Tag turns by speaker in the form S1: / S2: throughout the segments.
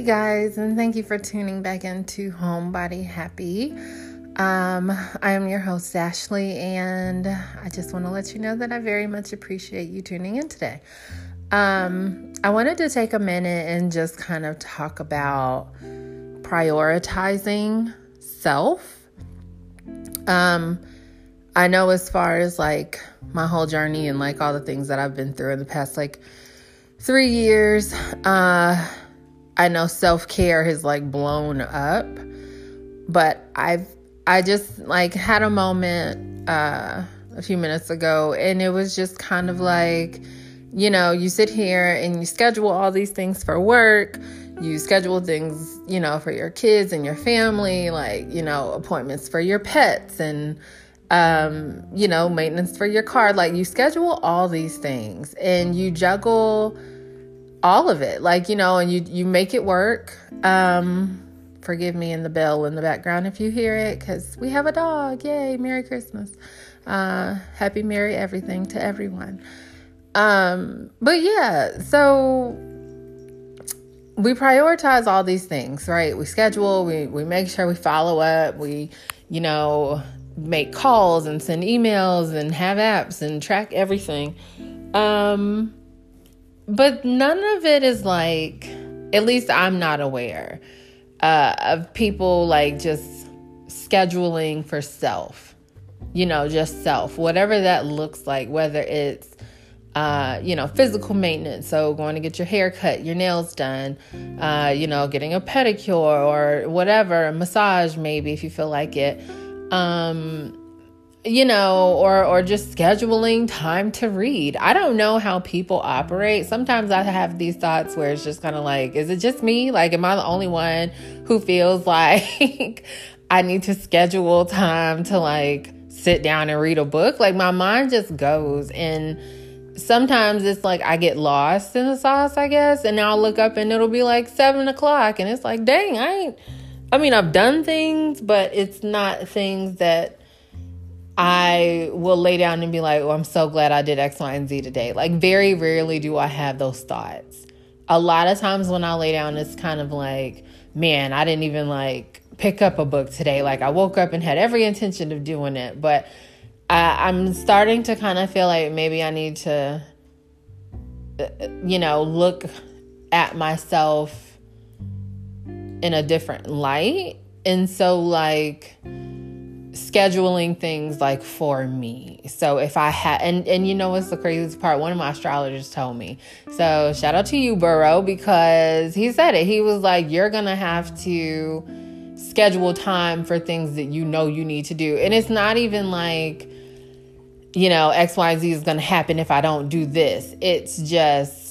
S1: Hey guys, and thank you for tuning back into Homebody Happy. Um, I am your host, Ashley, and I just want to let you know that I very much appreciate you tuning in today. Um, I wanted to take a minute and just kind of talk about prioritizing self. Um, I know as far as like my whole journey and like all the things that I've been through in the past like three years, uh, I know self care has like blown up, but I've I just like had a moment uh, a few minutes ago, and it was just kind of like, you know, you sit here and you schedule all these things for work. You schedule things, you know, for your kids and your family, like, you know, appointments for your pets and, um, you know, maintenance for your car. Like, you schedule all these things and you juggle all of it. Like you know and you you make it work. Um forgive me in the bell in the background if you hear it because we have a dog. Yay merry christmas. Uh happy merry everything to everyone. Um but yeah so we prioritize all these things right? We schedule we we make sure we follow up. We you know make calls and send emails and have apps and track everything. Um but none of it is like, at least I'm not aware uh, of people like just scheduling for self, you know, just self, whatever that looks like, whether it's uh, you know, physical maintenance. So going to get your hair cut, your nails done, uh, you know, getting a pedicure or whatever, a massage maybe if you feel like it. Um, you know, or or just scheduling time to read. I don't know how people operate. Sometimes I have these thoughts where it's just kind of like, is it just me? Like, am I the only one who feels like I need to schedule time to like sit down and read a book? Like, my mind just goes and sometimes it's like I get lost in the sauce, I guess, and I'll look up and it'll be like seven o'clock, and it's like, dang, I ain't. I mean, I've done things, but it's not things that I will lay down and be like, oh, I'm so glad I did X, Y, and Z today. Like, very rarely do I have those thoughts. A lot of times when I lay down, it's kind of like, man, I didn't even like pick up a book today. Like, I woke up and had every intention of doing it. But I, I'm starting to kind of feel like maybe I need to, uh, you know, look at myself in a different light. And so, like, scheduling things like for me. So if I had and and you know what's the craziest part? One of my astrologers told me. So shout out to you, Burrow, because he said it. He was like, You're gonna have to schedule time for things that you know you need to do. And it's not even like, you know, XYZ is gonna happen if I don't do this. It's just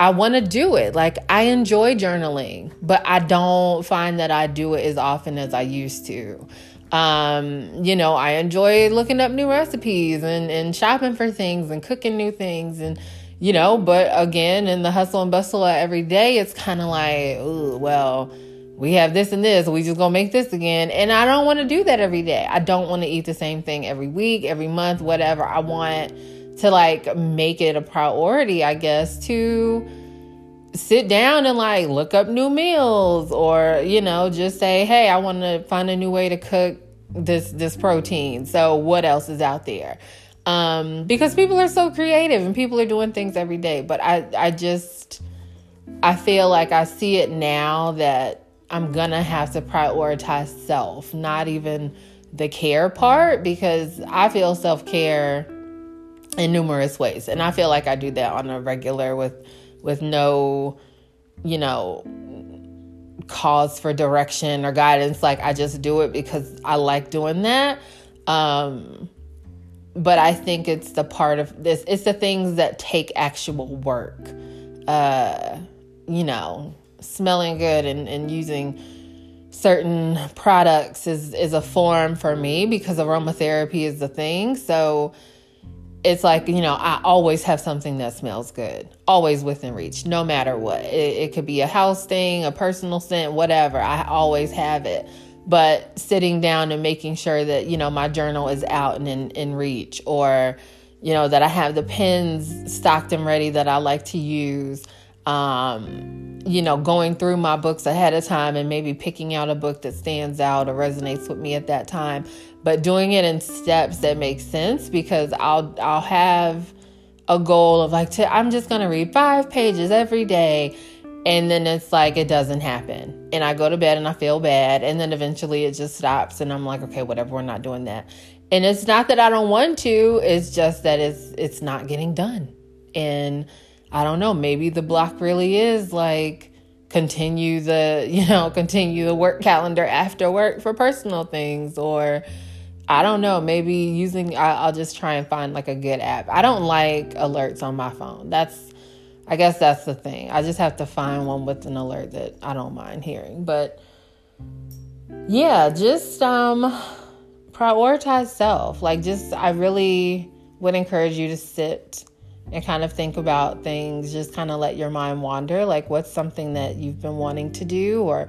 S1: I want to do it. Like I enjoy journaling, but I don't find that I do it as often as I used to. Um, you know, I enjoy looking up new recipes and, and shopping for things and cooking new things and you know, but again, in the hustle and bustle of every day, it's kind of like, ooh, well, we have this and this, we just gonna make this again. And I don't want to do that every day. I don't want to eat the same thing every week, every month, whatever. I want to like make it a priority, I guess, to sit down and like look up new meals or you know just say hey i want to find a new way to cook this this protein. So what else is out there? Um because people are so creative and people are doing things every day but i i just i feel like i see it now that i'm gonna have to prioritize self not even the care part because i feel self-care in numerous ways and i feel like i do that on a regular with with no, you know, cause for direction or guidance. Like I just do it because I like doing that. Um, but I think it's the part of this, it's the things that take actual work. Uh, you know, smelling good and, and using certain products is, is a form for me because aromatherapy is the thing. So, it's like you know i always have something that smells good always within reach no matter what. It, it, could be a house thing a personal scent whatever i always have it. But sitting down and making sure that you know my journal is out and in, in reach or you know that i have the pens stocked and ready that i like to use um, you know, going through my books ahead of time and maybe picking out a book that stands out or resonates with me at that time, but doing it in steps that make sense because I'll I'll have a goal of like to, I'm just going to read 5 pages every day and then it's like it doesn't happen. And i go to bed and i feel bad and then eventually it just stops and i'm like okay whatever we're not doing that. And it's not that i don't want to it's just that it's it's not getting done. And I don't know, maybe the block really is like continue the, you know, continue the work calendar after work for personal things or I don't know, maybe using I, will just try and find like a good app. I don't like alerts on my phone. That's I guess that's the thing. I just have to find one with an alert that I don't mind hearing. But yeah, just um prioritize self. Like just I really would encourage you to sit and kind of think about things, just kind of let your mind wander. Like, what's something that you've been wanting to do, or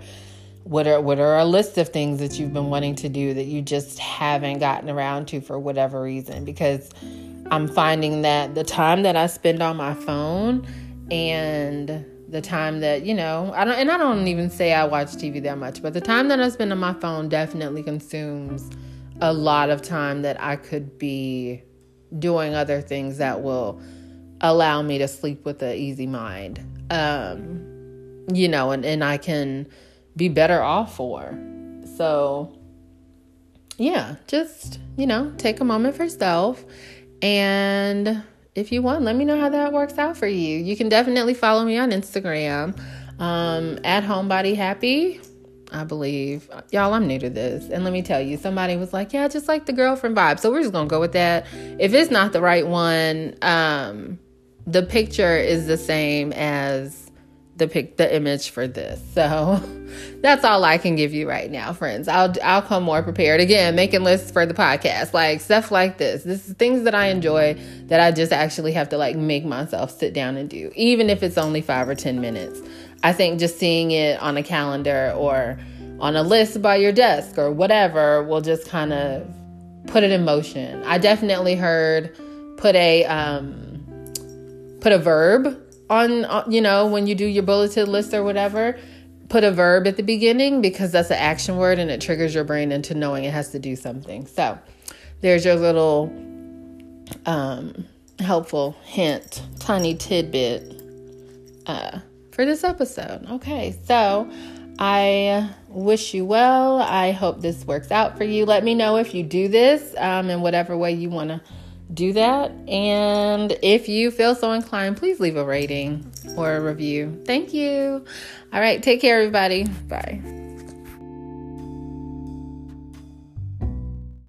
S1: what are what are a list of things that you've been wanting to do that you just haven't gotten around to for whatever reason? Because I'm finding that the time that I spend on my phone and the time that you know I don't and I don't even say I watch TV that much, but the time that I spend on my phone definitely consumes a lot of time that I could be doing other things that will allow me to sleep with an easy mind. Um, you know, and, and I can be better off for. So, yeah, just, you know, take a moment for self. And if you want, let me know how that works out for you. You can definitely follow me on Instagram um, at Homebody Happy. I believe. Y'all, I'm new to this. And let me tell you, somebody was like, yeah, just like the girlfriend vibe. So we're just to go with that. If it's not the right one, um, the picture is the same as the pic the image for this. So that's all I can give you right now, friends. I'll I'll come more prepared. Again, making lists for the podcast, like stuff like this. This is things that I enjoy that I just actually have to like make myself sit down and do, even if it's only five or ten minutes. I think just seeing it on a calendar or on a list by your desk or whatever will just kind of put it in motion. I definitely heard put a um put a verb on, you know, when you do your bulleted list or whatever, put a verb at the beginning because that's an action word and it triggers your brain into knowing it has to do something. So there's your little um, helpful hint, tiny tidbit uh, for this episode. Okay, so I wish you well. I hope this works out for you. Let me know if you do this um, in whatever way you want to do that. And if you feel so inclined, please leave a rating or a review. Thank you. All right, take care, everybody. Bye.